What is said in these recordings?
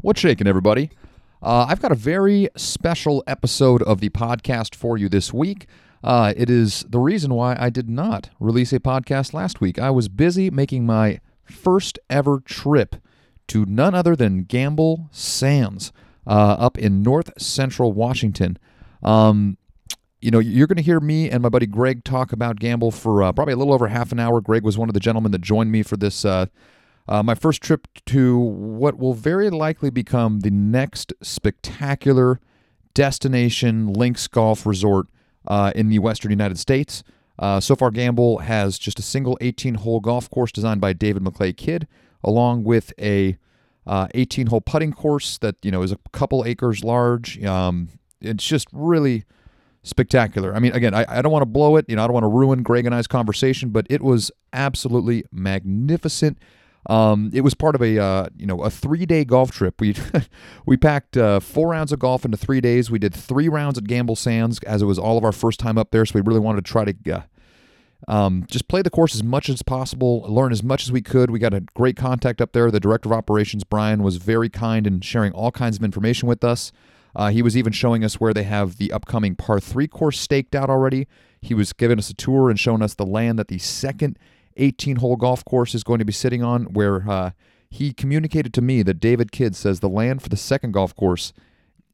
What's shaking, everybody? Uh, I've got a very special episode of the podcast for you this week. Uh, it is the reason why I did not release a podcast last week. I was busy making my first ever trip to none other than Gamble Sands uh, up in north central Washington. Um, you know, you're going to hear me and my buddy Greg talk about Gamble for uh, probably a little over half an hour. Greg was one of the gentlemen that joined me for this uh, my first trip to what will very likely become the next spectacular destination links golf resort uh, in the western United States. Uh, so far, Gamble has just a single 18 hole golf course designed by David McLay Kidd, along with a 18 uh, putting course that you know is a couple acres large. Um, it's just really spectacular. I mean, again, I, I don't want to blow it. You know, I don't want to ruin Greg and I's conversation, but it was absolutely magnificent. Um, it was part of a uh, you know a three day golf trip. We we packed uh, four rounds of golf into three days. We did three rounds at Gamble Sands as it was all of our first time up there. So we really wanted to try to uh, um, just play the course as much as possible, learn as much as we could. We got a great contact up there. The director of operations, Brian, was very kind in sharing all kinds of information with us. Uh, he was even showing us where they have the upcoming par three course staked out already. He was giving us a tour and showing us the land that the second 18 hole golf course is going to be sitting on, where uh, he communicated to me that David Kidd says the land for the second golf course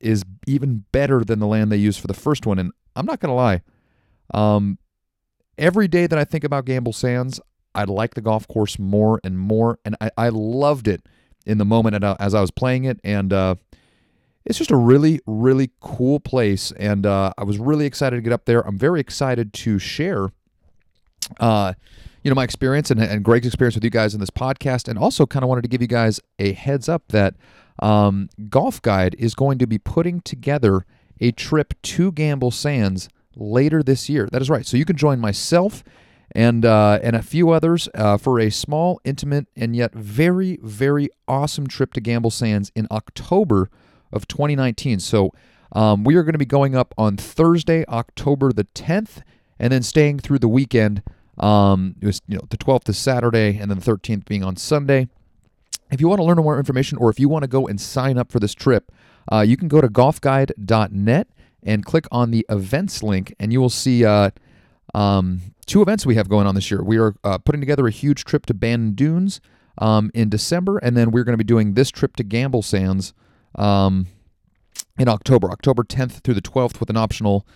is even better than the land they used for the first one. And I'm not going to lie. Um, every day that I think about Gamble Sands, I like the golf course more and more. And I, I loved it in the moment as I was playing it. And uh, it's just a really, really cool place. And uh, I was really excited to get up there. I'm very excited to share. Uh, you know my experience and, and Greg's experience with you guys in this podcast, and also kind of wanted to give you guys a heads up that um, Golf Guide is going to be putting together a trip to Gamble Sands later this year. That is right. So you can join myself and uh, and a few others uh, for a small, intimate, and yet very, very awesome trip to Gamble Sands in October of 2019. So um, we are going to be going up on Thursday, October the 10th, and then staying through the weekend um, it was you know the 12th is Saturday, and then the 13th being on Sunday. If you want to learn more information, or if you want to go and sign up for this trip, uh, you can go to golfguide.net and click on the events link, and you will see uh, um, two events we have going on this year. We are uh, putting together a huge trip to Bandon Dunes um, in December, and then we're going to be doing this trip to Gamble Sands um, in October, October 10th through the 12th, with an optional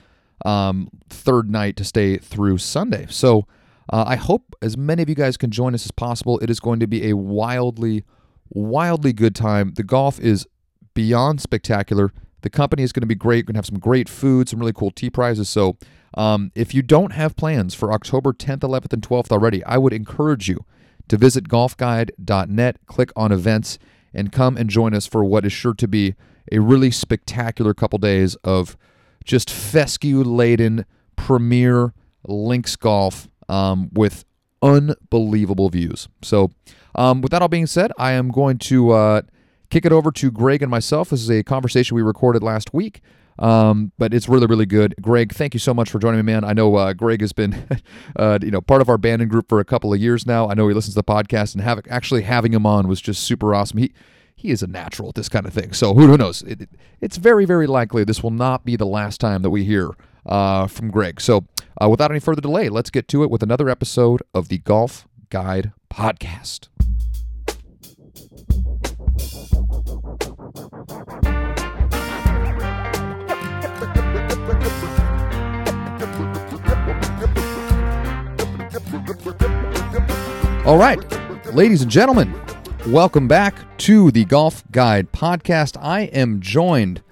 um, third night to stay through Sunday. So uh, I hope as many of you guys can join us as possible. It is going to be a wildly, wildly good time. The golf is beyond spectacular. The company is going to be great. We're going to have some great food, some really cool tee prizes. So, um, if you don't have plans for October 10th, 11th, and 12th already, I would encourage you to visit golfguide.net, click on events, and come and join us for what is sure to be a really spectacular couple days of just fescue laden premier links golf um, with unbelievable views. So, um, with that all being said, I am going to uh, kick it over to Greg and myself. This is a conversation we recorded last week. Um, but it's really, really good. Greg, thank you so much for joining me, man. I know uh, Greg has been, uh, you know, part of our Bandon group for a couple of years now. I know he listens to the podcast, and have, actually having him on was just super awesome. He he is a natural at this kind of thing. So who, who knows? It, it, it's very, very likely this will not be the last time that we hear uh, from Greg. So uh, without any further delay, let's get to it with another episode of the Golf Guide Podcast. All right, ladies and gentlemen, welcome back to the Golf Guide Podcast. I am joined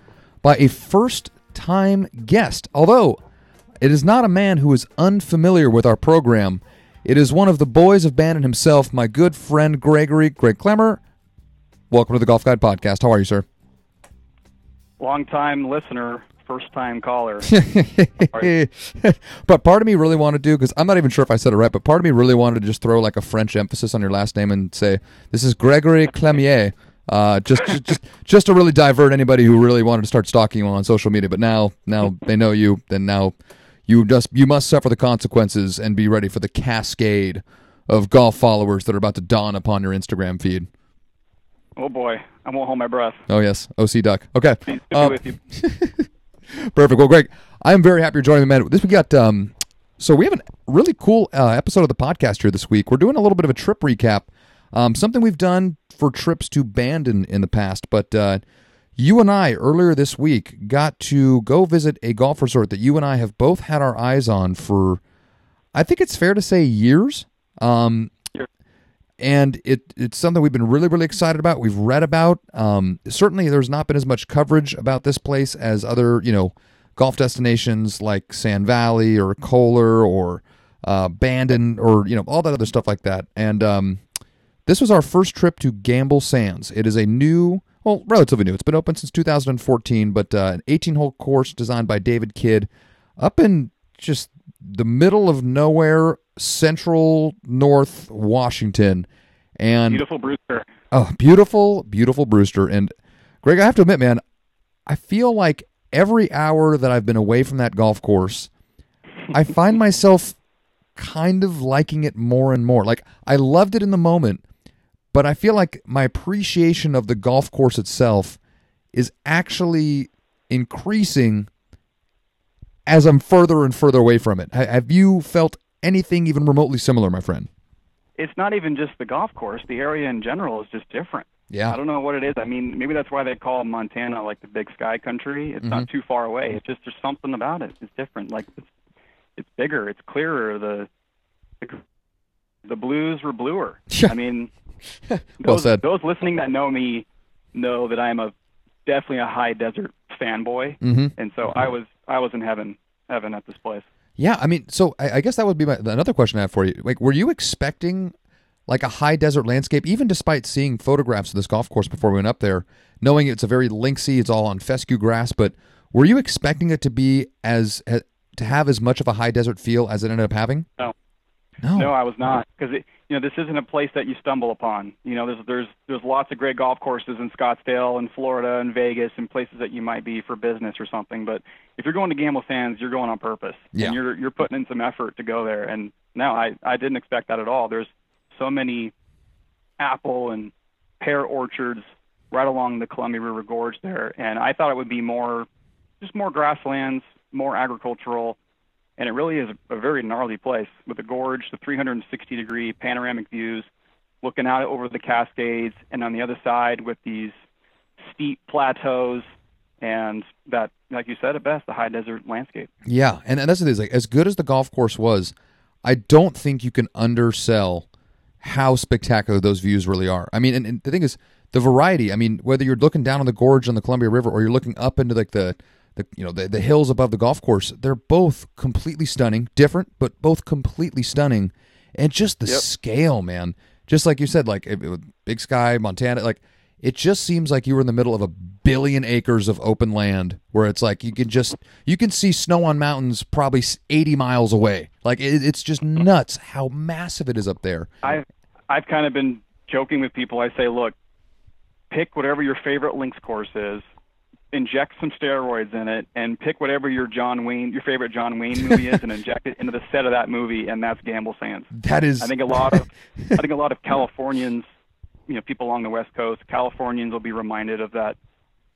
by a first time guest, although it is not a man who is unfamiliar with our program. It is one of the boys of Bandon himself, my good friend Gregory, Greg Klemmer. Welcome to the Golf Guide Podcast. How are you, sir? Long time listener, first time caller. but part of me really wanted to, because I'm not even sure if I said it right, but part of me really wanted to just throw like a French emphasis on your last name and say, this is Gregory Clemier. Uh, just, just, just to really divert anybody who really wanted to start stalking you on social media. But now, now they know you. Then now, you just you must suffer the consequences and be ready for the cascade of golf followers that are about to dawn upon your Instagram feed. Oh boy, I won't hold my breath. Oh yes, OC Duck. Okay. Um, with you. Perfect. Well, Greg, I am very happy you're joining the man. This we got. Um, so we have a really cool uh, episode of the podcast here this week. We're doing a little bit of a trip recap, um, something we've done for trips to Bandon in the past. But uh, you and I earlier this week got to go visit a golf resort that you and I have both had our eyes on for, I think it's fair to say, years. Um, and it it's something we've been really really excited about. We've read about. Um, certainly, there's not been as much coverage about this place as other you know golf destinations like Sand Valley or Kohler or uh, Bandon or you know all that other stuff like that. And um, this was our first trip to Gamble Sands. It is a new, well, relatively new. It's been open since 2014, but uh, an 18-hole course designed by David Kidd up in just the middle of nowhere, central north Washington. And Beautiful Brewster. Oh, beautiful, beautiful Brewster. And Greg, I have to admit, man, I feel like every hour that I've been away from that golf course, I find myself kind of liking it more and more. Like I loved it in the moment, but I feel like my appreciation of the golf course itself is actually increasing as I'm further and further away from it. Have you felt anything even remotely similar, my friend? It's not even just the golf course. The area in general is just different. Yeah. I don't know what it is. I mean, maybe that's why they call Montana like the Big Sky Country. It's Mm-hmm. not too far away. It's just there's something about it. It's different. Like it's it's bigger. It's clearer. The the, the blues were bluer. I mean, Well those, said. those listening that know me know that I'm a definitely a high desert fanboy, Mhm. and so I was I was in heaven heaven at this place. Yeah, I mean, so I, I guess that would be my, another question I have for you. Like, were you expecting like a high desert landscape, even despite seeing photographs of this golf course before we went up there, knowing it's a very linksy, it's all on fescue grass, but were you expecting it to be as to have as much of a high desert feel as it ended up having? No. No. No, I was not because you know this isn't a place that you stumble upon. You know, there's there's there's lots of great golf courses in Scottsdale and Florida and Vegas and places that you might be for business or something. But if you're going to Gamble Sands, you're going on purpose. Yeah. And you're you're putting in some effort to go there. And no, I I didn't expect that at all. There's so many apple and pear orchards right along the Columbia River Gorge there, and I thought it would be more just more grasslands, more agricultural and it really is a very gnarly place with the gorge, the 360 degree panoramic views, looking out over the Cascades, and on the other side with these steep plateaus and that, like you said, at best, the high desert landscape. Yeah, and, and that's the thing. Like as good as the golf course was, I don't think you can undersell how spectacular those views really are. I mean, and, and the thing is, the variety. I mean, whether you're looking down on the gorge on the Columbia River or you're looking up into like the the you know the, the hills above the golf course, they're both completely stunning, different, but both completely stunning, and just the Yep. scale, man. Just like you said, like it, it- Big Sky, Montana, like it just seems like you were in the middle of a billion acres of open land where it's like you can just you can see snow on mountains probably 80 miles away like it, it's just nuts how massive it is up there I've, I've kind of been joking with people. I say, look, pick whatever your favorite links course is, inject some steroids in it, and pick whatever your John Wayne, your favorite John Wayne movie is, and inject it into the set of that movie, and that's Gamble Sands. that is I think a lot of I think a lot of Californians, you know, people along the West Coast, Californians will be reminded of that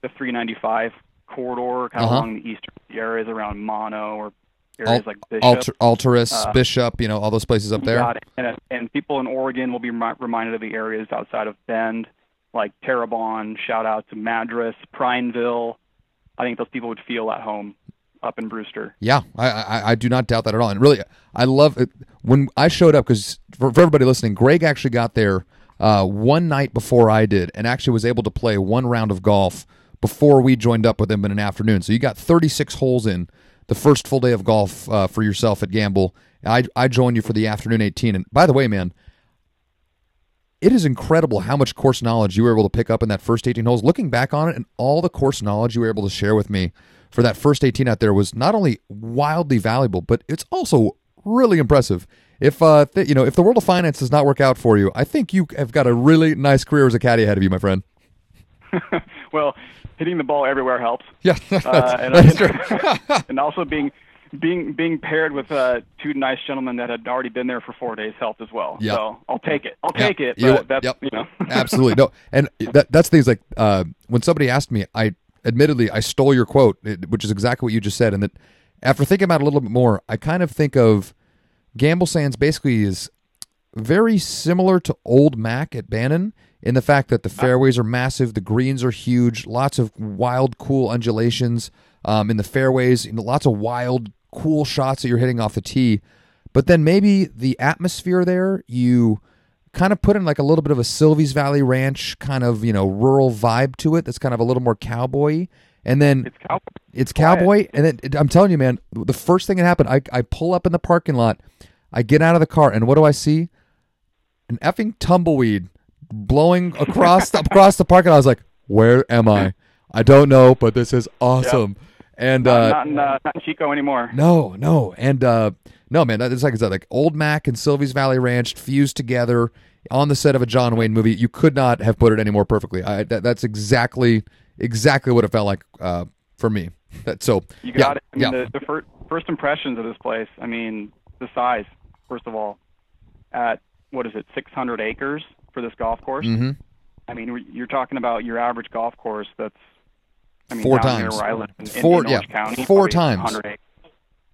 the 395 corridor kind of Uh-huh. along the eastern areas around Mono or Al- areas like Bishop. Alter, Alturas, Uh, Bishop, you know, all those places up there. got it. And, and people in Oregon will be remi- reminded of the areas outside of Bend, like Terrebonne. Shout out to Madras, Prineville. I think those people would feel at home up in Brewster. Yeah, I, I I do not doubt that at all. And really, I love it when I showed up because for, for everybody listening, Greg actually got there uh, one night before I did, and actually was able to play one round of golf before we joined up with him in an afternoon. So you got 36 holes in the first full day of golf uh, for yourself at Gamble. I I joined you for the afternoon 18. And by the way, man, it is incredible how much course knowledge you were able to pick up in that first 18 holes. Looking back on it, and all the course knowledge you were able to share with me for that first 18 out there was not only wildly valuable, but it's also really impressive. If uh, th- you know, if the world of finance does not work out for you, I think you have got a really nice career as a caddy ahead of you, my friend. well, hitting the ball everywhere helps. Yeah, Uh, and, that's true. and also being being being paired with uh, two nice gentlemen that had already been there for four days helped as well. Yep. So I'll take it. I'll Yep. take it. But that's yep. you know. Absolutely no, and that that's things like uh, when somebody asked me, I admittedly I stole your quote, which is exactly what you just said, and that after thinking about it a little bit more, I kind of think of Gamble Sands basically is very similar to Old Mac at Bandon in the fact that the fairways are massive, the greens are huge, lots of wild, cool undulations um, in the fairways, you know, lots of wild, cool shots that you're hitting off the tee. But then maybe the atmosphere there, you kind of put in like a little bit of a Silvies Valley Ranch kind of you know rural vibe to it. That's kind of a little more cowboy. And then It's cowboy. it's cowboy, and then I'm telling you, man, the first thing that happened, I I pull up in the parking lot, I get out of the car, and what do I see? An effing tumbleweed blowing across the, across the parking lot. I was like, where am I? I don't know, but this is awesome. And Not, uh, not, in, uh, not in Chico anymore. no, no, and uh, no, man, it's like it's like Old Mac and Silvies Valley Ranch fused together on the set of a John Wayne movie. You could not have put it any more perfectly. I, that, that's exactly exactly what it felt like uh, for me. That so You yeah, got it. I mean, yeah. the, the fir- first impressions of this place. I mean, the size. First of all, at what is it, 600 acres for this golf course? Mhm. I mean, you're talking about your average golf course that's. I mean, Four times. Here where I live in, Four- in yeah, County, four times.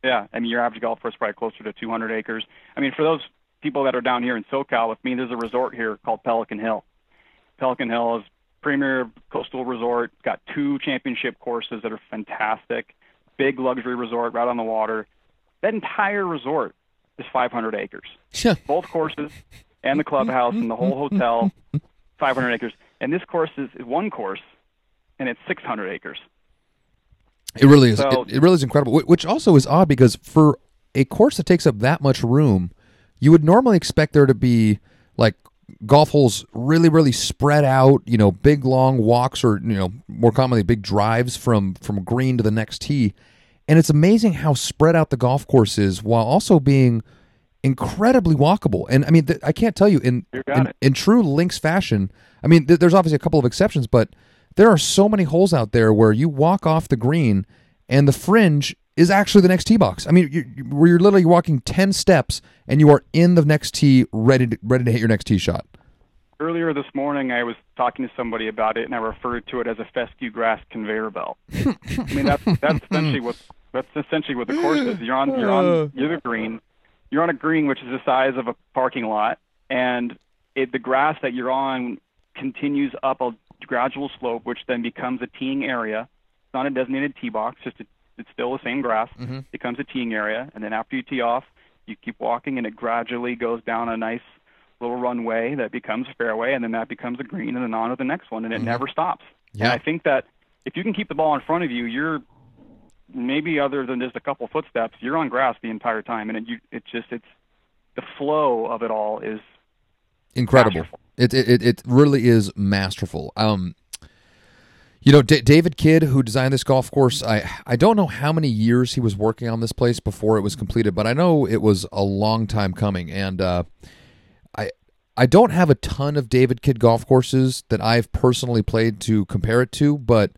Yeah, I mean, your average golf course is probably closer to 200 acres. I mean, for those people that are down here in SoCal with me, there's a resort here called Pelican Hill. Pelican Hill is premier coastal resort. It's got two championship courses that are fantastic. Big luxury resort right on the water. That entire resort is 500 acres. Both courses and the clubhouse and the whole hotel, 500 acres. And this course is one course, and it's 600 acres. It really is. So- it, it really is incredible. Which also is odd because for a course that takes up that much room, you would normally expect there to be like golf holes really, really spread out. You know, big long walks or you know more commonly big drives from from green to the next tee. And it's amazing how spread out the golf course is while also being incredibly walkable. And I mean, th- I can't tell you in You in, in true links fashion. I mean, th- there's obviously a couple of exceptions, but there are so many holes out there where you walk off the green and the fringe is actually the next tee box. I mean, you, you- where you're literally walking ten steps and you are in the next tee, ready to, ready to hit your next tee shot. Earlier this morning, I was talking to somebody about it, and I referred to it as a fescue grass conveyor belt. I mean, that's that's essentially what that's essentially what the course is. You're on you're on uh. you're the green. You're on a green which is the size of a parking lot, and it, the grass that you're on continues up a gradual slope, which then becomes a teeing area. It's not a designated tee box, just a, it's still the same grass. Mm-hmm. It becomes a teeing area, and then after you tee off, you keep walking, and it gradually goes down a nice little runway that becomes a fairway, and then that becomes a green, and then on to the next one, and it mm-hmm. never stops. Yeah. And I think that if you can keep the ball in front of you, you're maybe other than just a couple footsteps, you're on grass the entire time, and it, you, it's just it's the flow of it all is incredible. Masterful. It, it it really is masterful. Um, you know, D- David Kidd, who designed this golf course, I I don't know how many years he was working on this place before it was completed, but I know it was a long time coming. And uh, I I don't have a ton of David Kidd golf courses that I've personally played to compare it to, but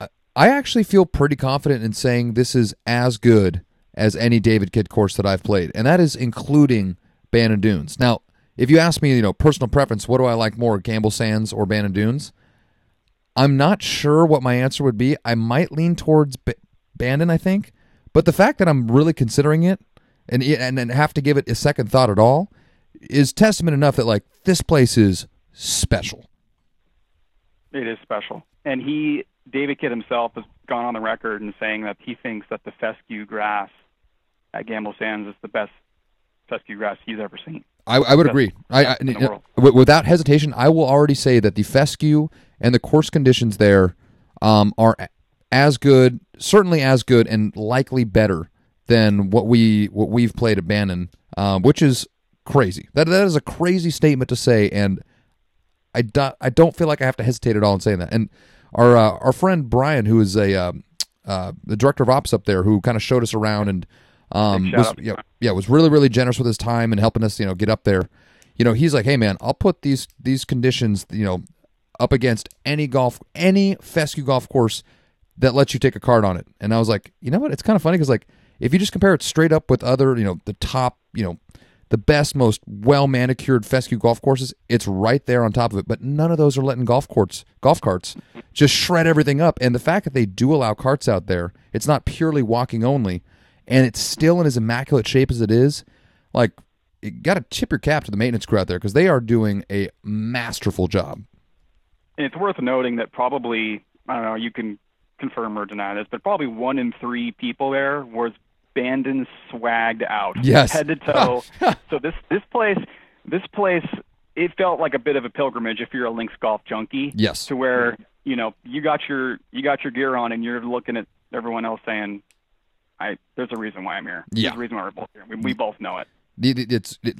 I- I actually feel pretty confident in saying this is as good as any David Kidd course that I've played, and that is including Bandon Dunes. Now, if you ask me, you know, personal preference, what do I like more, Gamble Sands or Bandon Dunes? I'm not sure what my answer would be. I might lean towards B- Bandon, I think, but the fact that I'm really considering it and and and have to give it a second thought at all is testament enough that like this place is special. it is special. And he David Kidd himself has gone on the record and saying that he thinks that the fescue grass at Gamble Sands is the best fescue grass he's ever seen. I, I would agree. I, I, best in the world. w- without hesitation, I will already say that the fescue and the course conditions there um, are as good, certainly as good, and likely better than what we what we've played at Bandon, um, which is crazy. That that is a crazy statement to say, and I do, I don't feel like I have to hesitate at all in saying that. And our uh, our friend Brian, who is a um, uh, the director of ops up there, who kind of showed us around and um, was yeah, yeah was really really generous with his time and helping us you know get up there. You know, he's like, hey man, I'll put these these conditions you know up against any golf any fescue golf course that lets you take a card on it. And I was like, you know what? It's kind of funny because like if you just compare it straight up with other, you know, the top, you know, the best, most well manicured fescue golf courses, it's right there on top of it. But none of those are letting golf courts, golf carts, just shred everything up. And the fact that they do allow carts out there, it's not purely walking only, and it's still in as immaculate shape as it is. Like, you got to tip your cap to the maintenance crew out there because they are doing a masterful job. And it's worth noting that probably I don't know, you can confirm or deny this, but probably one in three people there was Bandon swagged out, Yes. head to toe. so this this place this place it felt like a bit of a pilgrimage if you're a links golf junkie. Yes. To where you know you got your you got your gear on and you're looking at everyone else saying, "I there's a reason why I'm here. Yeah. There's a reason why we're both here. We, we both know it." It's it,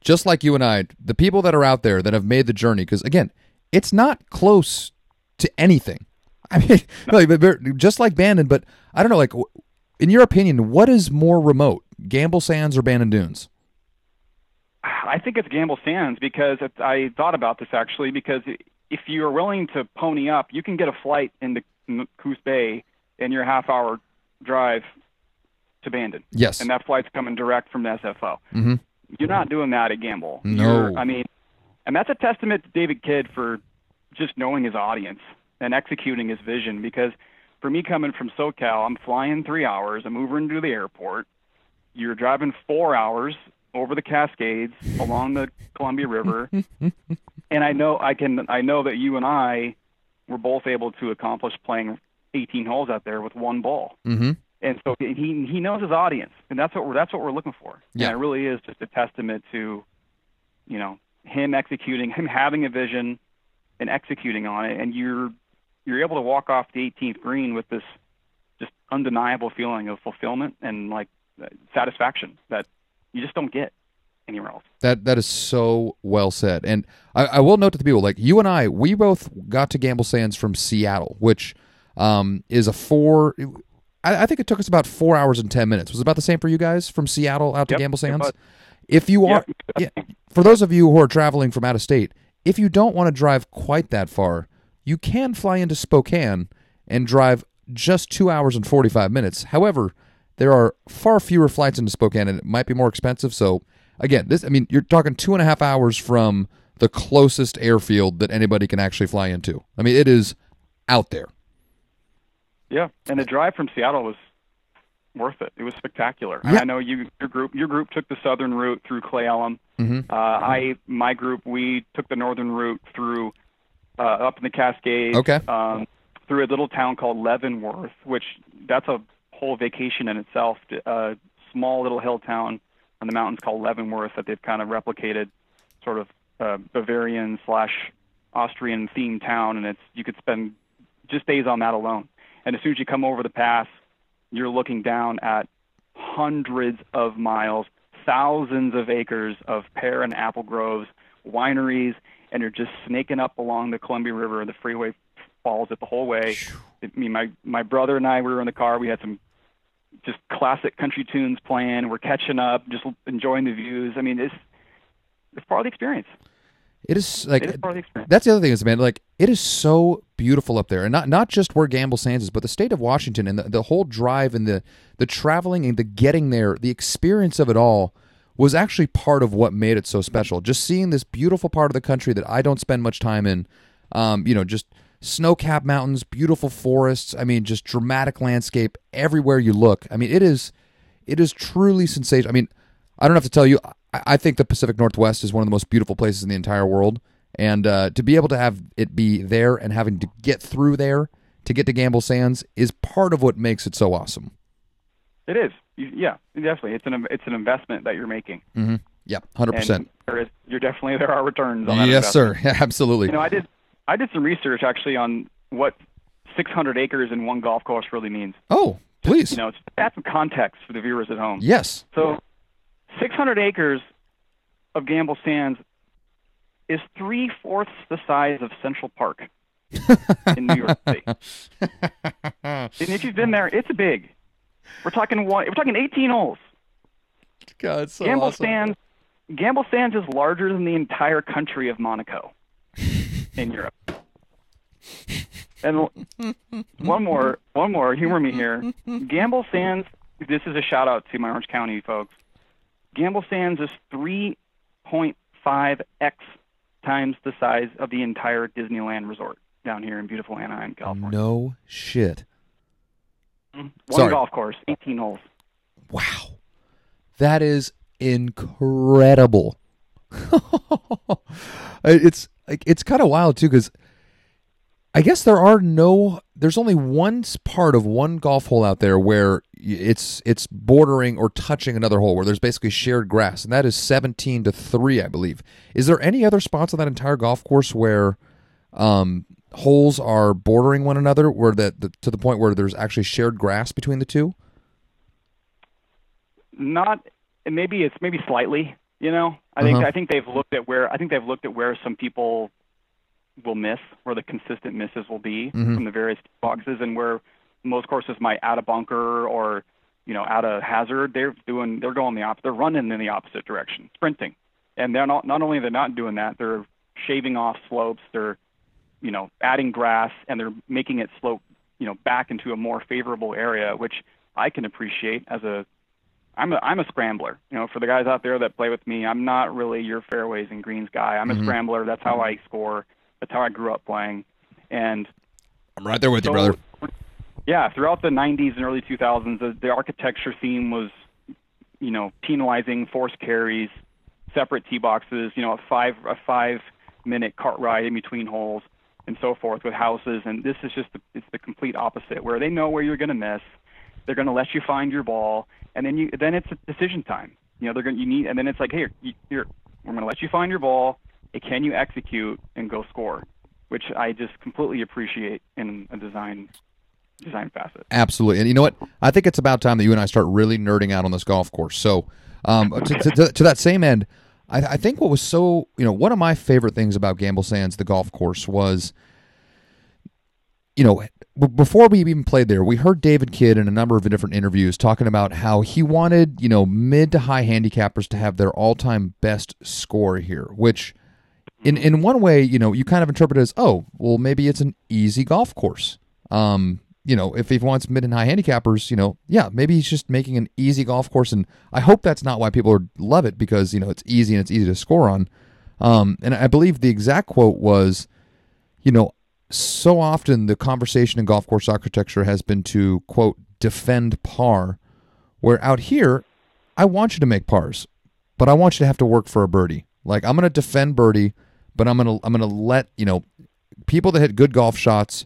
just like you and I, the people that are out there that have made the journey, because again, it's not close to anything. I mean, like, but- but just like Bandon, but I don't know, like, in your opinion, what is more remote, Gamble Sands or Bandon Dunes? I think it's Gamble Sands because it, I thought about this actually because if you're willing to pony up, you can get a flight into Coos Bay in your half hour drive to Bandon. Yes. And that flight's coming direct from the SFO. Mm-hmm. You're not doing that at Gamble. No. You're, I mean, and that's a testament to David Kidd for just knowing his audience and executing his vision because for me coming from SoCal, I'm flying three hours, I'm Ubering to the airport. You're driving four hours over the Cascades along the Columbia River. and I know I can I know that you and I were both able to accomplish playing 18 holes out there with one ball Mm-hmm. and so he he knows his audience, and that's what we're that's what we're looking for. Yeah. and it really is just a testament to, you know, him executing, him having a vision, and executing on it, and you're you're able to walk off the 18th green with this just undeniable feeling of fulfillment and like satisfaction that you just don't get anywhere else. That that is so well said, and I, I will note to the people like you and I, we both got to Gamble Sands from Seattle, which um, is a four. I, I think it took us about four hours and ten minutes. Was it about the same for you guys from Seattle out to Yep, Gamble Sands? If you are, Yep. yeah, for those of you who are traveling from out of state, if you don't want to drive quite that far, you can fly into Spokane and drive just two hours and 45 minutes. However, there are far fewer flights into Spokane and it might be more expensive. So, again, this, I mean, you're talking two and a half hours from the closest airfield that anybody can actually fly into. I mean, it is out there. Yeah, and the drive from Seattle was worth it. It was spectacular. Yeah. I know you your group your group took the southern route through Cle Elum. Mhm. Uh, I my group we took the northern route through uh, up in the Cascades. Okay. Um, through a little town called Leavenworth, which that's a whole vacation in itself. A small little hill town on the mountains called Leavenworth that they've kind of replicated, sort of uh, Bavarian slash Austrian themed town, and it's you could spend just days on that alone. And as soon as you come over the pass, you're looking down at hundreds of miles, thousands of acres of pear and apple groves, wineries, and you're just snaking up along the Columbia River. And the freeway follows it the whole way. I mean, my my brother and I we were in the car. We had some just classic country tunes playing. We're catching up, just enjoying the views. I mean, it's it's part of the experience. It is like It is part of the experience. That's the other thing is, man, like it is so beautiful up there, and not not just where Gamble Sands is, but the state of Washington and the, the whole drive and the the traveling and the getting there, the experience of it all was actually part of what made it so special. Just seeing this beautiful part of the country that I don't spend much time in, um, you know, just snow-capped mountains, beautiful forests. I mean, just dramatic landscape everywhere you look. I mean, it is it is truly sensational. I mean, I don't have to tell you. I, think the Pacific Northwest is one of the most beautiful places in the entire world, and uh, to be able to have it be there and having to get through there to get to Gamble Sands is part of what makes it so awesome. It is. Yeah, definitely. It's an it's an investment that you're making. Mm-hmm. Yeah, hundred percent. there is, you're definitely there are returns on that. Yes, investment. sir. Yeah, absolutely. You know, I did I did some research actually on what 600 acres in one golf course really means. oh, please. You know, add some context for the viewers at home. yes. So, 600 acres of Gamble Sands is three fourths the size of Central Park in New York City. and if you've been there, it's big. We're talking one. We're talking 18 holes. God, so Gamble awesome. Sands. Gamble Sands is larger than the entire country of Monaco in Europe. And one more, one more. Humor me here. Gamble Sands this is a shout out to my Orange County folks. Gamble Sands is 3.5x times the size of the entire Disneyland resort down here in beautiful Anaheim, California. No shit. One Sorry. golf course, 18 holes. Wow. That is incredible. it's like it's kind of wild too cuz I guess there are no there's only one part of one golf hole out there where it's it's bordering or touching another hole where there's basically shared grass and that is 17 to 3 I believe. Is there any other spots on that entire golf course where um holes are bordering one another where that the, to the point where there's actually shared grass between the two? Not maybe it's maybe slightly, you know. I think Uh-huh. I think they've looked at where I think they've looked at where some people will miss, where the consistent misses will be Mhm. from the various boxes, and where most courses might add a bunker or you know add a hazard. They're doing they're going the opposite. They're running in the opposite direction, sprinting, and they're not not only they're not doing that, they're shaving off slopes. They're you know adding grass and they're making it slope you know back into a more favorable area, which I can appreciate as a I'm a I'm a scrambler. You know, for the guys out there that play with me, I'm not really your fairways and greens guy. I'm a Mhm. scrambler. That's how I score. That's how I grew up playing. And I'm right there with you, brother. Yeah, throughout the 90s and early 2000s, the, the architecture theme was, you know, penalizing force carries, separate tee boxes, you know, a five a five minute cart ride in between holes, and so forth with houses. And this is just the, it's the complete opposite, where they know where you're going to miss, they're going to let you find your ball, and then you then it's a decision time. You know, they're going to you need, and then it's like, here, you, here, we're going to let you find your ball. Can you execute and go score? Which I just completely appreciate in a design design facet. Absolutely. And you know what? I think it's about time that you and I start really nerding out on this golf course. So, um, to, to, to, to that same end, I, I think what was so, you know, one of my favorite things about Gamble Sands, the golf course, was, you know, before we even played there, we heard David Kidd in a number of different interviews talking about how he wanted, you know, mid to high handicappers to have their all time best score here, which in in one way, you know, you kind of interpret it as, oh, well, maybe it's an easy golf course. Um, you know, if he wants mid and high handicappers, you know, yeah, maybe he's just making an easy golf course, and I hope that's not why people are, love it because you know it's easy and it's easy to score on. Um, and I believe the exact quote was, you know, so often the conversation in golf course architecture has been to quote defend par, where out here, I want you to make pars, but I want you to have to work for a birdie. Like I'm going to defend birdie, but I'm going to I'm to let you know people that hit good golf shots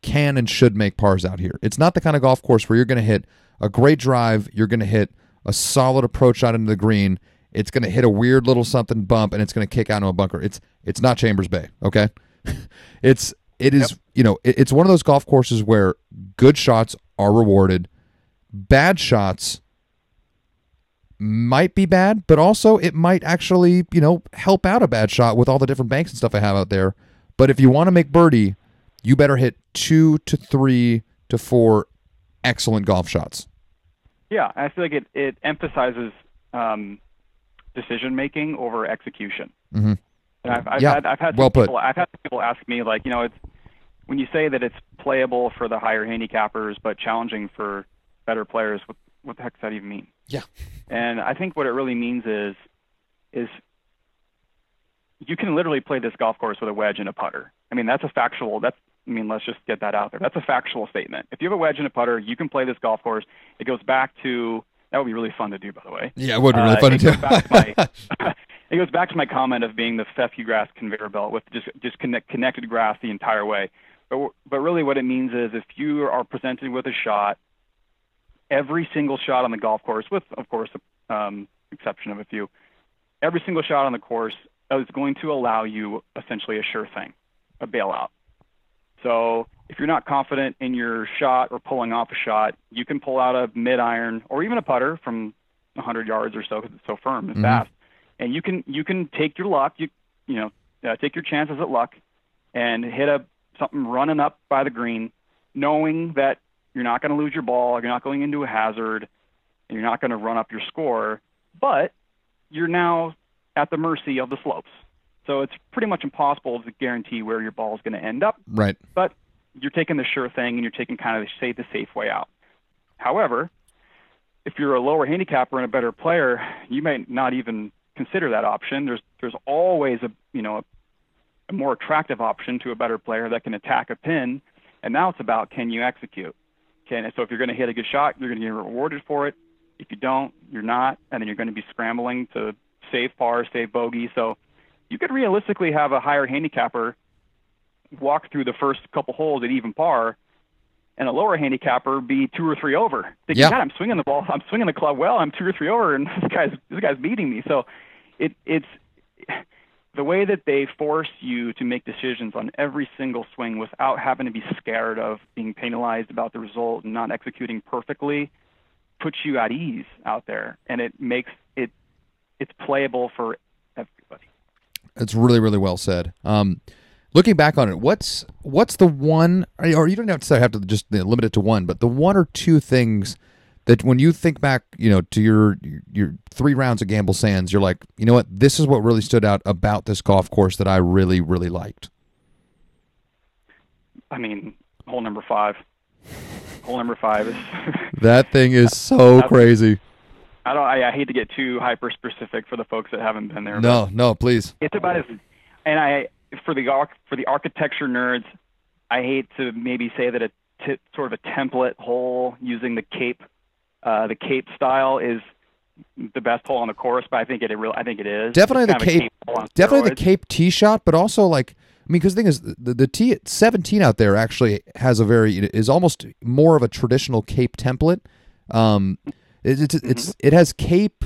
can and should make pars out here. It's not the kind of golf course where you're going to hit a great drive, you're going to hit a solid approach shot into the green, it's going to hit a weird little something bump and it's going to kick out into a bunker. It's it's not Chambers Bay, okay? it's it is, you know, it- it's one of those golf courses where good shots are rewarded, bad shots might be bad, but also it might actually, you know, help out a bad shot with all the different banks and stuff I have out there. But if you want to make birdie, you better hit two to three to four excellent golf shots. Yeah, I feel like it, it emphasizes um, decision making over execution. hmm And I've, I've Yeah, had I've had well put. people I've had people ask me like you know it's when you say that it's playable for the higher handicappers but challenging for better players. What the heck does that even mean? Yeah. And I think what it really means is is you can literally play this golf course with a wedge and a putter. I mean that's a factual that's I mean let's just get that out there. That's a factual statement. If you have a wedge and a putter, you can play this golf course. It goes back to that would be really fun to do by the way. Yeah, it would be really Uh, fun to do. goes back to my- it goes back to my comment of being the fescue grass conveyor belt with just just connect, connected grass the entire way. But but really, what it means is if you are presented with a shot, every single shot on the golf course, with of course the um, exception of a few, every single shot on the course is going to allow you essentially a sure thing, a bailout. So if you're not confident in your shot or pulling off a shot, you can pull out a mid iron or even a putter from 100 yards or so because it's so firm and Mhm. fast, and you can you can take your luck, you you know, uh, take your chances at luck, and hit a something running up by the green, knowing that you're not going to lose your ball, you're not going into a hazard, and you're not going to run up your score, but you're now at the mercy of the slopes. So it's pretty much impossible to guarantee where your ball is going to end up right. but you're taking the sure thing and you're taking kind of the, say the safe way out. However, if you're a lower handicapper and a better player, you might not even consider that option. There's there's always a you know a, a more attractive option to a better player that can attack a pin, and now it's about can you execute. Can so if you're going to hit a good shot, you're going to get rewarded for it. If you don't, you're not, and then you're going to be scrambling to save par, save bogey. So you could realistically have a higher handicapper walk through the first couple holes at even par, and a lower handicapper be two or three over. Thinking, Yeah. God, I'm swinging the ball, I'm swinging the club well, I'm two or three over, and this guy's this guy's beating me. So it it's the way that they force you to make decisions on every single swing without having to be scared of being penalized about the result and not executing perfectly puts you at ease out there and it makes it it's playable for everybody. It's really, really well said. Um, looking back on it, what's what's the one, or you don't have to I have to just limit it to one, but the one or two things that when you think back, you know, to your your three rounds of Gamble Sands, you're like, you know what, this is what really stood out about this golf course that I really, really liked. I mean, hole number 5. Hole number 5 is That thing is so crazy. I don't I, I hate to get too hyper specific for the folks that haven't been there. No, no, please. it's about as and I for the for the architecture nerds, I hate to maybe say that a t- sort of a template hole using the cape uh, the cape style is the best hole on the course, but I think it, it real I think it is Definitely the a cape- Definitely the. Cape tee shot, but also like I mean, because the thing is, the the tee at 17 out there actually has a very is almost more of a traditional Cape template. Um, it, it's it's it has Cape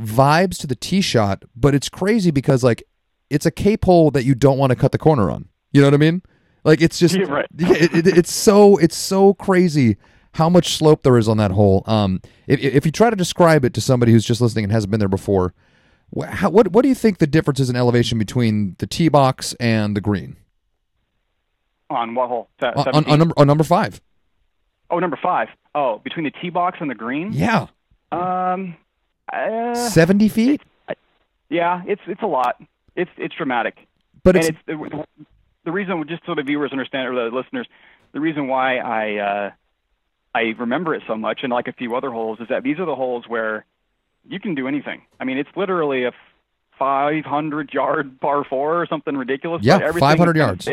vibes to the tee shot, but it's crazy because like it's a Cape hole that you don't want to cut the corner on. You know what I mean? Like it's just yeah, right. it, it, it's so it's so crazy how much slope there is on that hole. Um, if if you try to describe it to somebody who's just listening and hasn't been there before, wh- how, what what do you think the difference is in elevation between the tee box and the green on what hole? Se- on, on, on number on number five? oh, number five. Oh, between the tee box and the green. Yeah, Um, uh, seventy feet. yeah, it's it's a lot. It's it's dramatic. But and it's it's the, the reason, just so the viewers understand or the listeners, the reason why I uh, I remember it so much, and like a few other holes, is that these are the holes where you can do anything. I mean, it's literally a 500 yard par four or something ridiculous. Yeah, 500 yards.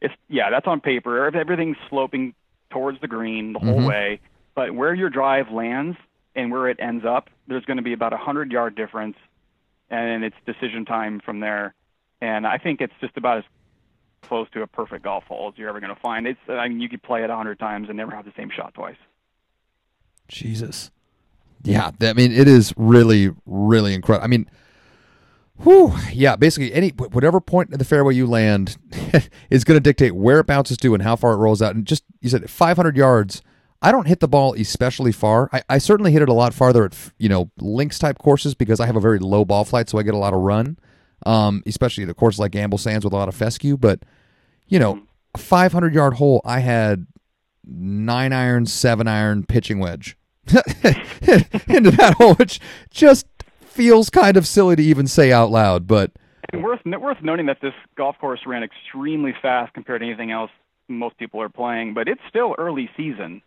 It's yeah, that's on paper. Everything's sloping towards the green the whole Mhm. way, but where your drive lands and where it ends up, there's going to be about a hundred yard difference, and it's decision time from there. And I think it's just about as close to a perfect golf hole as you're ever going to find. It's I mean, you could play it a hundred times and never have the same shot twice. Jesus. Yeah, th- I mean it is really really incredible. I mean, whew, yeah, basically any whatever point in the fairway you land is going to dictate where it bounces to and how far it rolls out. And just you said 500 yards. I don't hit the ball especially far. I, I certainly hit it a lot farther at you know links type courses because I have a very low ball flight, so I get a lot of run. Um, especially the course like Gamble Sands with a lot of fescue. But you know, a 500 yard hole, I had nine iron, seven iron pitching wedge into that hole, which just feels kind of silly to even say out loud. But And worth worth noting that this golf course ran extremely fast compared to anything else most people are playing, but it's still early season.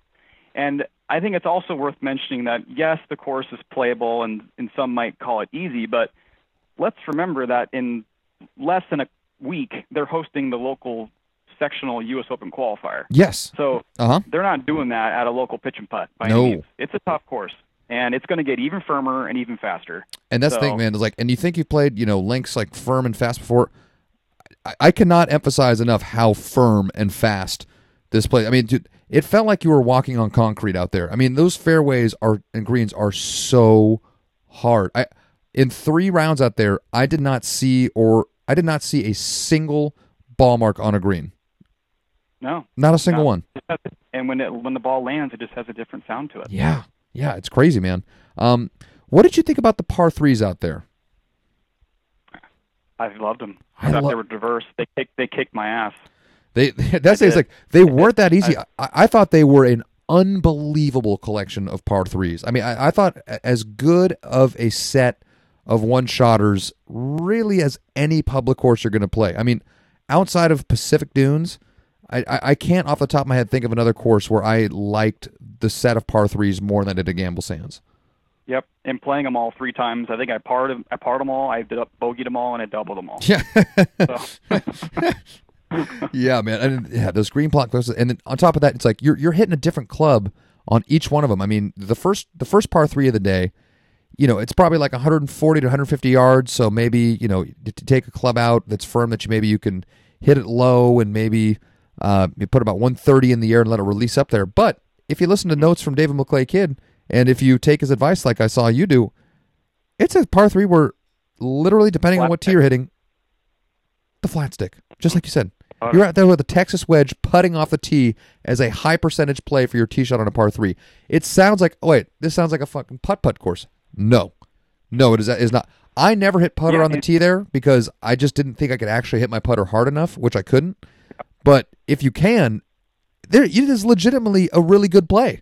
And I think it's also worth mentioning that yes, the course is playable and, and some might call it easy, but let's remember that in less than a week they're hosting the local sectional US Open qualifier. yes, So uh huh. they're not doing that at a local pitch and putt by No. any means. It's a tough course. And it's going to get even firmer and even faster. And that's the thing, man. Is like, and you think you've played, you know, links like firm and fast before. I, I cannot emphasize enough how firm and fast this play. I mean, dude, it felt like you were walking on concrete out there. I mean, those fairways are and greens are so hard. I in three rounds out there, I did not see or I did not see a single ball mark on a green. No. Not a single No. one. And when it when the ball lands, it just has a different sound to it. Yeah, yeah, it's crazy, man. Um, what did you think about the par threes out there? I loved them. I I thought lo- they were diverse. They kicked they kicked my ass. They that's it's like they weren't that easy. I, I thought they were an unbelievable collection of par threes. I mean, I, I thought as good of a set of one shotters really as any public course you're going to play. I mean, outside of Pacific Dunes, I, I I can't off the top of my head think of another course where I liked the set of par threes more than I did at Gamble Sands. Yep, and playing them all three times. I think I parred I parred them all. I did up bogeyed them all, and I doubled them all. Yeah. Yeah, man. And yeah, those green block courses, and then on top of that, it's like you're you're hitting a different club on each one of them. I mean, the first the first par three of the day, you know, it's probably like 140 to 150 yards. So maybe you know to take a club out that's firm that you maybe you can hit it low and maybe uh, you put about 130 in the air and let it release up there. But if you listen to notes from David McLay Kidd and if you take his advice like I saw you do, it's a par three where literally depending on what tee you're hitting, the flat stick, just like you said. You're out there with a Texas wedge putting off the tee as a high percentage play for your tee shot on a par three. It sounds like oh wait, this sounds like a fucking putt putt course. No, no, it is is not. I never hit putter Yeah, on the tee there because I just didn't think I could actually hit my putter hard enough, which I couldn't. But if you can, there it is legitimately a really good play.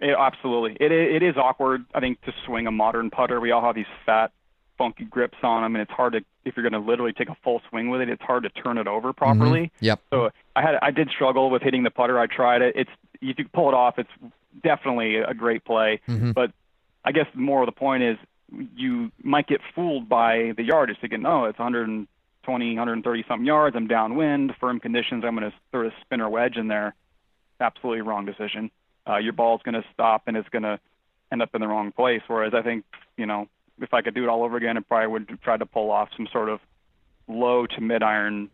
It, absolutely. It, it is awkward, I think, to swing a modern putter. We all have these fat, funky grips on them, and it's hard to, if you're going to literally take a full swing with it, it's hard to turn it over properly. Yep. So I had, I did struggle with hitting the putter. I tried it. It's, if you pull it off, it's definitely a great play. Mhm. But I guess more of the point is you might get fooled by the yardage, thinking, oh, it's 120, 130 something yards. I'm downwind, firm conditions. I'm going to throw a spinner wedge in there. Absolutely wrong decision. Uh, your ball's going to stop and it's going to end up in the wrong place. Whereas I think, you know, if I could do it all over again, I probably would try to pull off some sort of low to mid iron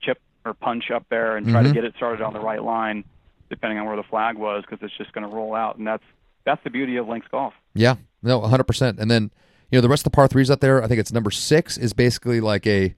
chip or punch up there and try Mhm. to get it started on the right line, depending on where the flag was, because it's just going to roll out. And that's that's the beauty of links golf. Yeah, no, 100%. And then, you know, the rest of the par threes out there, I think it's number six is basically like a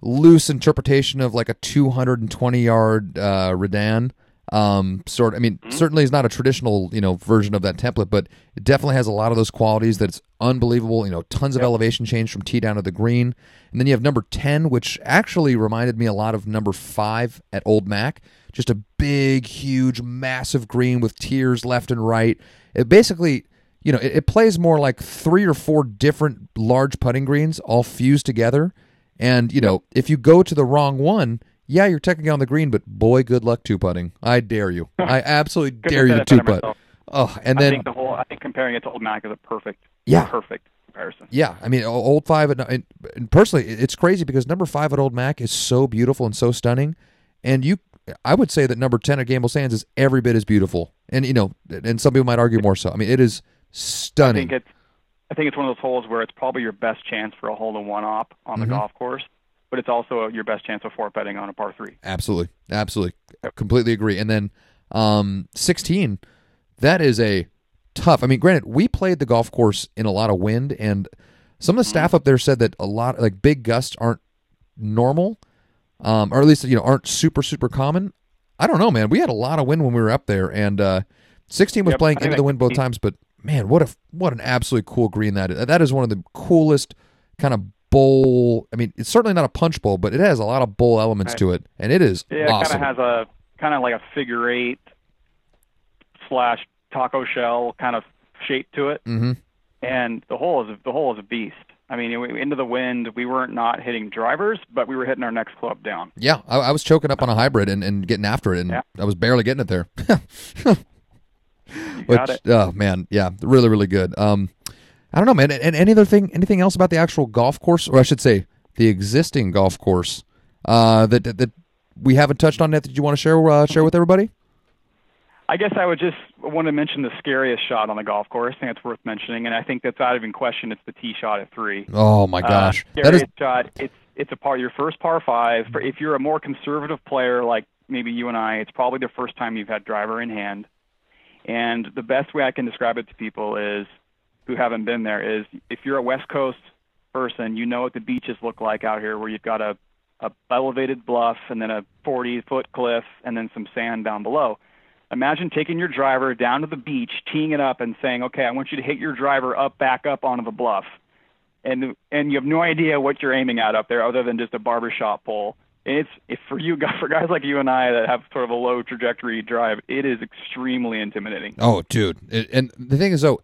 loose interpretation of like a 220 yard uh, Redan. Um, sort I mean, certainly is not a traditional, you know, version of that template, but it definitely has a lot of those qualities that it's unbelievable. You know, tons of elevation change from tee down to the green. And then you have number 10, which actually reminded me a lot of number five at Old Mac. Just a big, huge, massive green with tiers left and right. It basically, you know, it, it plays more like three or four different large putting greens all fused together. And, you know, if you go to the wrong one, yeah, you're technically on the green, but boy, good luck two putting. I dare you. I absolutely dare you two putt. myself. Oh, and then I think the whole I think comparing it to Old Mac is a perfect, Yeah. perfect comparison. Yeah, I mean, old five at and, and personally, it's crazy because number five at Old Mac is so beautiful and so stunning, and you, I would say that number ten at Gamble Sands is every bit as beautiful, and you know, and some people might argue more so. I mean, it is I stunning. think it's I think it's one of those holes where it's probably your best chance for a hole in one op on the Mhm. golf course, but it's also your best chance of four betting on a par three. Absolutely, absolutely, completely agree. And then um, sixteen, that is a tough. I mean, granted, we played the golf course in a lot of wind, and some of the staff up there said that a lot like big gusts aren't normal, um, or at least you know aren't super super common. I don't know, man. We had a lot of wind when we were up there, and uh, sixteen was Yep, playing into the wind both times. But man, what a what an absolutely cool green that is. That is one of the coolest kind of bowl. I mean, it's certainly not a punch bowl, but it has a lot of bowl elements Right. to it, and it is Yeah, it kind of has a kind of like a figure eight slash taco shell kind of shape to it, mm-hmm. and the hole is the hole is a beast. I mean, into the wind, we weren't not hitting drivers, but we were hitting our next club down. Yeah, I, I was choking up on a hybrid and, and getting after it, and Yeah. I was barely getting it there. Which, it. oh man, yeah, really, really good. Um, I don't know, man. And any other thing, anything else about the actual golf course, or I should say, the existing golf course, uh, that that, that we haven't touched on yet that you want to share uh, share with everybody? I guess I would just want to mention the scariest shot on the golf course. I think it's worth mentioning, and I think that's out of even question. It's the tee shot at three. Oh my gosh, uh, that is shot. It's it's a par your first par five. For if you're a more conservative player like maybe you and I, it's probably the first time you've had driver in hand. And the best way I can describe it to people is who haven't been there is if you're a West Coast person, you know what the beaches look like out here, where you've got a a elevated bluff and then a 40 foot cliff and then some sand down below. Imagine taking your driver down to the beach, teeing it up, and saying, "Okay, I want you to hit your driver up, back up onto the bluff." and and you have no idea what you're aiming at up there other than just a barbershop pole. And it's if for you guys for guys like you and I that have sort of a low trajectory drive, it is extremely intimidating. Oh, dude. It, and the thing is, though,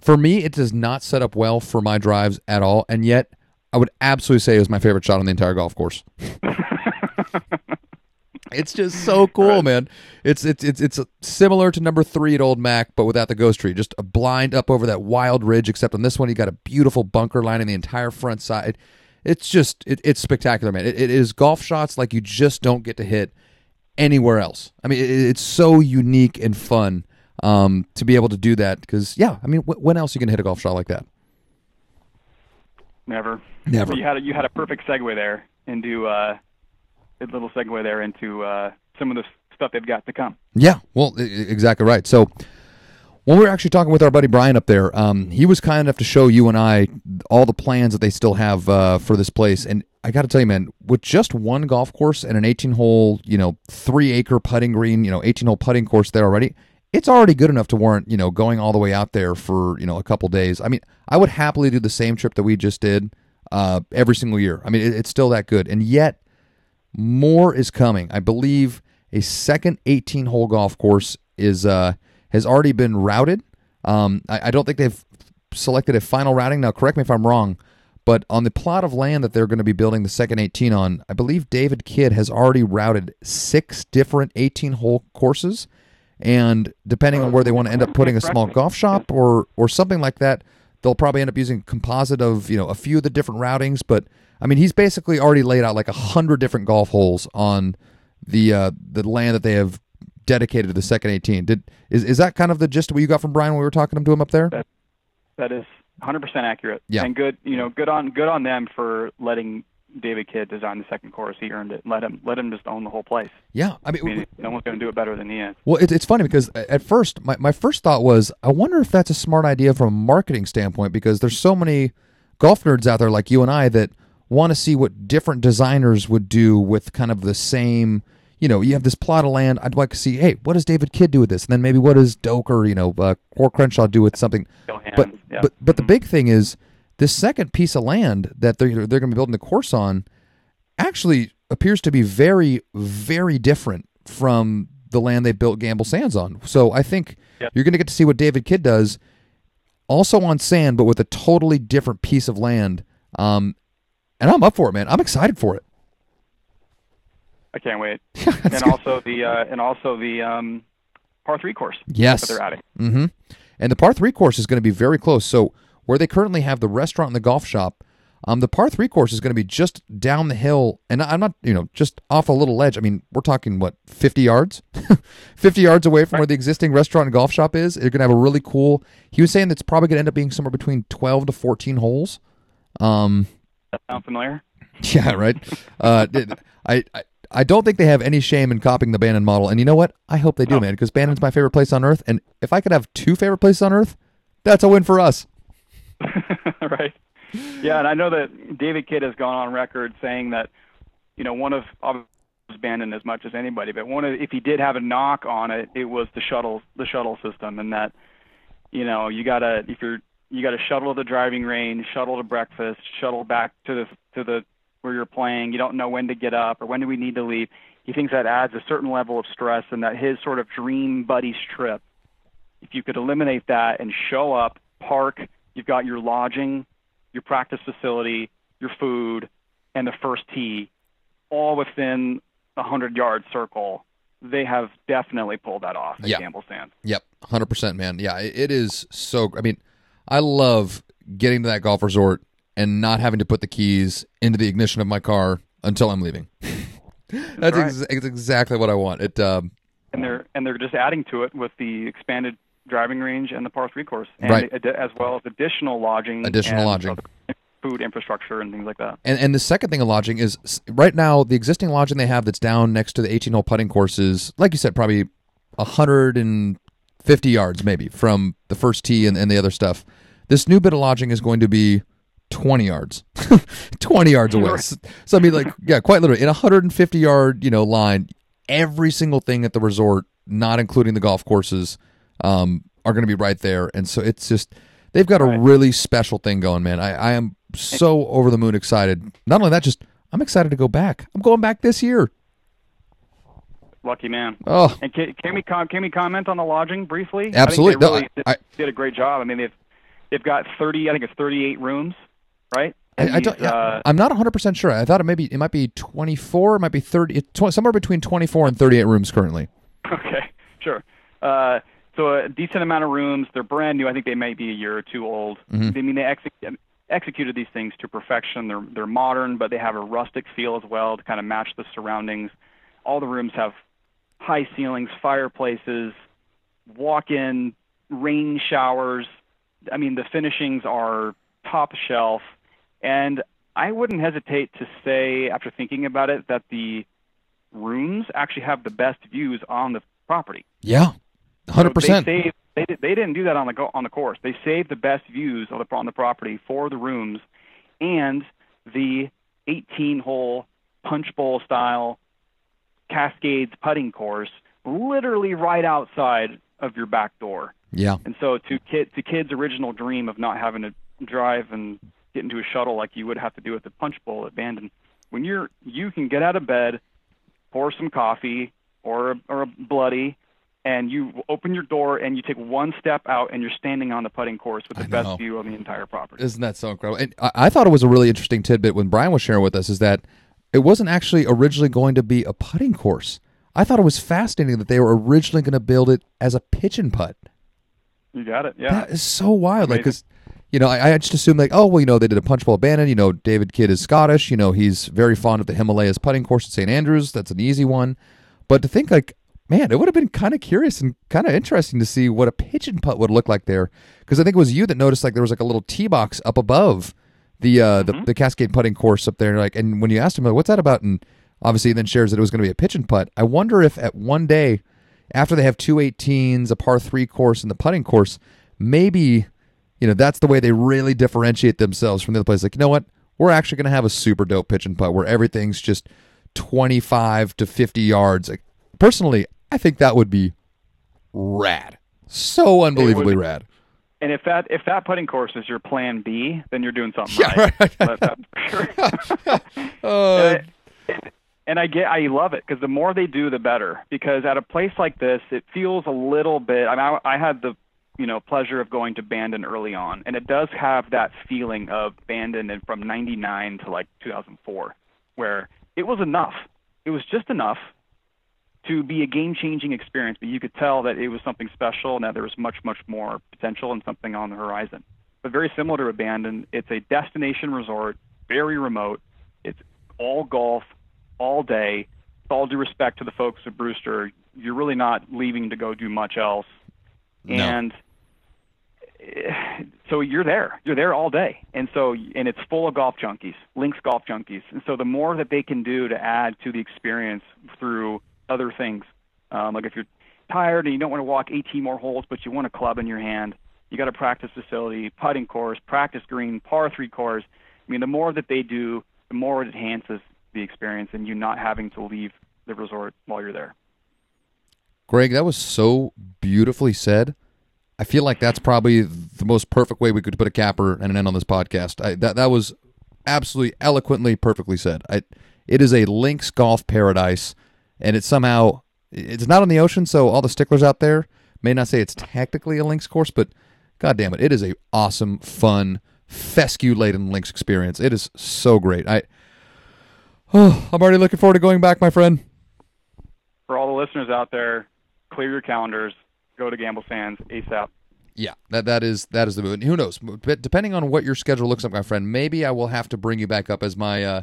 for me, it does not set up well for my drives at all. And yet, I would absolutely say it was my favorite shot on the entire golf course. It's just so cool, Right. man. It's it's it's it's similar to number three at Old Mac, but without the ghost tree. Just a blind up over that wild ridge. Except on this one, you got a beautiful bunker lining the entire front side. It's just it, it's spectacular, man. It, it is golf shots like you just don't get to hit anywhere else. I mean, it, it's so unique and fun um, to be able to do that. Because yeah, I mean, wh- when else are you gonna hit a golf shot like that? Never. Never. You had a, you had a perfect segue there into uh, a little segue there into uh, some of the stuff they've got to come. Yeah, well, exactly right. So when we were actually talking with our buddy Brian up there, um, he was kind enough to show you and I all the plans that they still have uh, for this place. And I got to tell you, man, with just one golf course and an 18-hole, you know, three-acre putting green, you know, 18-hole putting course there already, it's already good enough to warrant, you know, going all the way out there for, you know, a couple days. I mean, I would happily do the same trip that we just did uh, every single year. I mean, it, it's still that good. And yet, more is coming. I believe a second 18 hole golf course is uh, has already been routed. Um, I, I don't think they've selected a final routing. Now, correct me if I'm wrong, but on the plot of land that they're going to be building the second 18 on, I believe David Kidd has already routed six different 18 hole courses. And depending on where they want to end up putting a small golf shop or or something like that, they'll probably end up using a composite of you know a few of the different routings. But I mean, he's basically already laid out like a hundred different golf holes on the uh, the land that they have dedicated to the second 18. Did is is that kind of the gist of what you got from Brian when we were talking to him up there? That is 100% accurate. Yeah. And good, you know, good on good on them for letting David Kidd design the second course. He earned it. Let him let him just own the whole place. Yeah, I mean, I mean, no one's going to do it better than he is. Well, it, it's funny because at first, my, my first thought was, I wonder if that's a smart idea from a marketing standpoint because there's so many golf nerds out there like you and I that want to see what different designers would do with kind of the same. You know, you have this plot of land. I'd like to see, hey, what does David Kidd do with this? And then maybe what does Doak or you know, uh, or Crenshaw do with something? Hands. But yeah. but but the big thing is this second piece of land that they're they're going to be building the course on actually appears to be very very different from the land they built Gamble Sands on. So I think Yep. you're going to get to see what David Kidd does, also on sand, but with a totally different piece of land. Um, and I'm up for it, man. I'm excited for it. I can't wait. And good. also the uh, and also the um, par three course Yes. that they're adding. Mm-hmm. And the par three course is going to be very close. So where they currently have the restaurant and the golf shop, um, the par three course is going to be just down the hill, and I'm not, you know, just off a little ledge. I mean, we're talking what, 50 yards, 50 yards away from where the existing restaurant and golf shop is. You're going to have a really cool. He was saying that's probably going to end up being somewhere between 12 to 14 holes. Um, That sound familiar? yeah, right. Uh, I, I I don't think they have any shame in copying the Bandon model, and you know what? I hope they do, No. man, because Bandon's my favorite place on earth, and if I could have two favorite places on earth, that's a win for us. right. Yeah, and I know that David Kidd has gone on record saying that, you know, one of obviously Bannon as much as anybody, but one of if he did have a knock on it, it was the shuttle the shuttle system, and that, you know, you gotta if you're you gotta shuttle to the driving range, shuttle to breakfast, shuttle back to the to the where you're playing. You don't know when to get up or when do we need to leave. He thinks that adds a certain level of stress, and that his sort of dream buddy's trip if you could eliminate that and show up, park, you've got your lodging, your practice facility, your food, and the first tee, all within a hundred yard circle. They have definitely pulled that off at Yeah. Gamble Sands. Yep, hundred percent, man. Yeah, it is so. I mean, I love getting to that golf resort and not having to put the keys into the ignition of my car until I'm leaving. That's right. ex- ex- exactly what I want. It. Um, And they're and they're just adding to it with the expanded driving range and the par three course, and Right. ad- as well as additional lodging, Additional and lodging. food infrastructure and things like that. And and the second thing of lodging is right now the existing lodging they have that's down next to the 18 hole putting course is like you said probably 150 yards maybe from the first tee and, and the other stuff. This new bit of lodging is going to be 20 yards, 20 yards away. So, so I mean like yeah, quite literally in a 150 yard you know line, every single thing at the resort, not including the golf courses, um, are going to be right there. And so it's just they've got a really special thing going, man. I, I am so over the moon excited. Not only that, just I'm excited to go back. I'm going back this year. Lucky man. Oh, And can, can we com- can we comment on the lodging briefly? Absolutely. I think they No, I- did, did a great job. I mean, they've they've got 30, I think it's 38 rooms, right? I, I don't. uh, I'm not 100 percent sure. I thought it maybe it might be 24, it might be 30, it, tw- somewhere between 24 and 38 rooms currently. Okay, sure. Uh, so a decent amount of rooms. They're brand new. I think they might be a year or two old. Mhm. I mean, they exec- executed these things to perfection. They're they're modern, but they have a rustic feel as well to kind of match the surroundings. All the rooms have high ceilings, fireplaces, walk-in rain showers. I mean, the finishings are top shelf, and I wouldn't hesitate to say, after thinking about it, that the rooms actually have the best views on the property. Yeah, 100 So percent. They, they, they didn't do that on the go, on the course. They saved the best views on the on the property for the rooms, and the 18-hole punch bowl style Cascades putting course, literally right outside of your back door. Yeah, And so to Kidd to Kidd's original dream of not having to drive and get into a shuttle like you would have to do at the punch bowl at Bandon, when you're you can get out of bed, pour some coffee or or a bloody, and you open your door and you take one step out and you're standing on the putting course with the best view of the entire property. isn't that so incredible? And I, I thought it was a really interesting tidbit when Brian was sharing with us is that it wasn't actually originally going to be a putting course. I thought it was fascinating that they were originally going to build it as a pitch and putt. You got it. Yeah. That is so wild. Like, because you know, I, I just assume like, oh, well, you know, they did a punch bowl Bandon. You know, David Kidd is Scottish. You know, he's very fond of the Himalayas putting course at St Andrews. That's an easy one. But to think like, man, it would have been kind of curious and kind of interesting to see what a and putt would look like there. Because I think it was you that noticed like there was like a little tee box up above the uh the, the Cascade putting course up there. Like, and when you asked him like, what's that about, and obviously he then shares that it was going to be a and putt. I wonder if at one day after they have two 18s, a par three course, and the putting course, maybe you know that's the way they really differentiate themselves from the other place. Like, you know what? We're actually going to have a super dope pitch and putt where everything's just 25 to 50 yards. Like, personally, I think that would be rad. So unbelievably rad. And if that if that putting course is your plan B, then you're doing something Yeah, right. right. That- Uh, and I get I love it because the more they do, the better. Because at a place like this, it feels a little bit. I mean, I, I had the you know pleasure of going to Bandon early on, and it does have that feeling of Bandon and from '99 to like 2004, where it was enough. It was just enough to be a game-changing experience, but you could tell that it was something special and that there was much, much more potential and something on the horizon. But very similar to Abandon, it's a destination resort, very remote. It's all golf, all day. With all due respect to the folks at Brewster, you're really not leaving to go do much else. No. And so you're there. You're there all day. And so and it's full of golf junkies, links golf junkies. And so the more that they can do to add to the experience through other things, um, like if you're tired and you don't want to walk 18 more holes, but you want a club in your hand, you got a practice facility, putting course, practice green, par three course. I mean, the more that they do, the more it enhances the experience, and you not having to leave the resort while you're there. Greg, that was so beautifully said. I feel like that's probably the most perfect way we could put a capper and an end on this podcast. I, that that was absolutely eloquently, perfectly said. I, it is a links golf paradise, and it's somehow it's not on the ocean, so all the sticklers out there may not say it's technically a links course, but god damn it, it is a awesome, fun, fescue laden links experience. It is so great. I oh, I'm already looking forward to going back, my friend. For all the listeners out there, clear your calendars, go to Gamble Sands ASAP. Yeah, that that is that is the move. And who knows? But depending on what your schedule looks like, my friend, maybe I will have to bring you back up as my uh,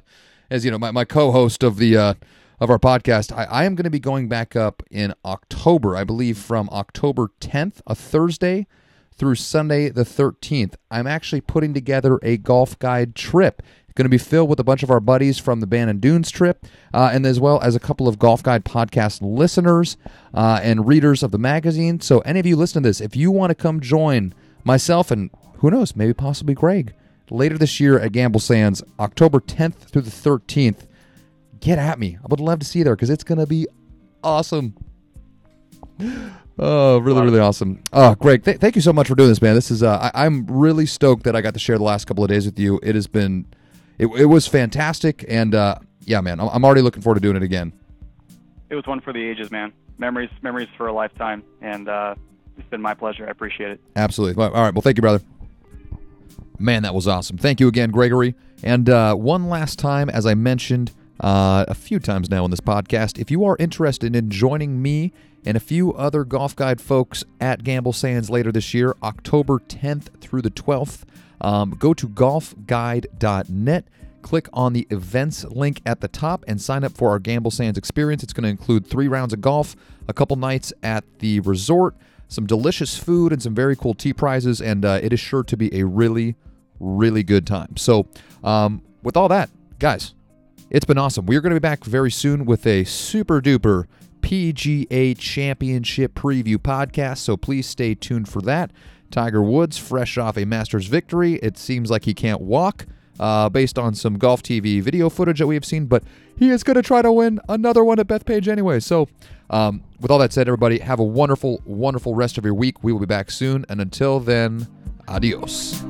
as you know my, my co-host of the uh, of our podcast. I, I am going to be going back up in October, I believe, from October 10th, a Thursday, through Sunday the 13th. I'm actually putting together a golf guide trip. Going to be filled with a bunch of our buddies from the Bandon Dunes trip, uh, and as well as a couple of Golf Guide podcast listeners uh, and readers of the magazine. So, any of you listen to this, if you want to come join myself and who knows, maybe possibly Greg later this year at Gamble Sands, October 10th through the 13th, get at me. I would love to see you there because it's going to be awesome. Oh, really, really awesome. Oh, Greg, th- thank you so much for doing this, man. This is uh, I- I'm really stoked that I got to share the last couple of days with you. It has been, it, it was fantastic, and uh, yeah, man, I'm, already looking forward to doing it again. It was one for the ages, man. Memories, memories for a lifetime, and uh, it's been my pleasure. I appreciate it. Absolutely. All right. Well, thank you, brother. Man, that was awesome. Thank you again, Gregory. And uh, one last time, as I mentioned uh, a few times now in this podcast, if you are interested in joining me and a few other Golf Guide folks at Gamble Sands later this year, October 10th through the 12th, um, go to golfguide.net. Click on the events link at the top and sign up for our Gamble Sands experience. It's going to include three rounds of golf, a couple nights at the resort, some delicious food, and some very cool tea prizes. And uh, it is sure to be a really, really good time. So, um, with all that, guys, it's been awesome. We are going to be back very soon with a super duper PGA Championship preview podcast. So please stay tuned for that. Tiger Woods, fresh off a Masters victory. It seems like he can't walk uh, based on some golf TV video footage that we have seen, but he is going to try to win another one at Bethpage anyway. So, um, with all that said, everybody, have a wonderful, wonderful rest of your week. We will be back soon. And until then, adios.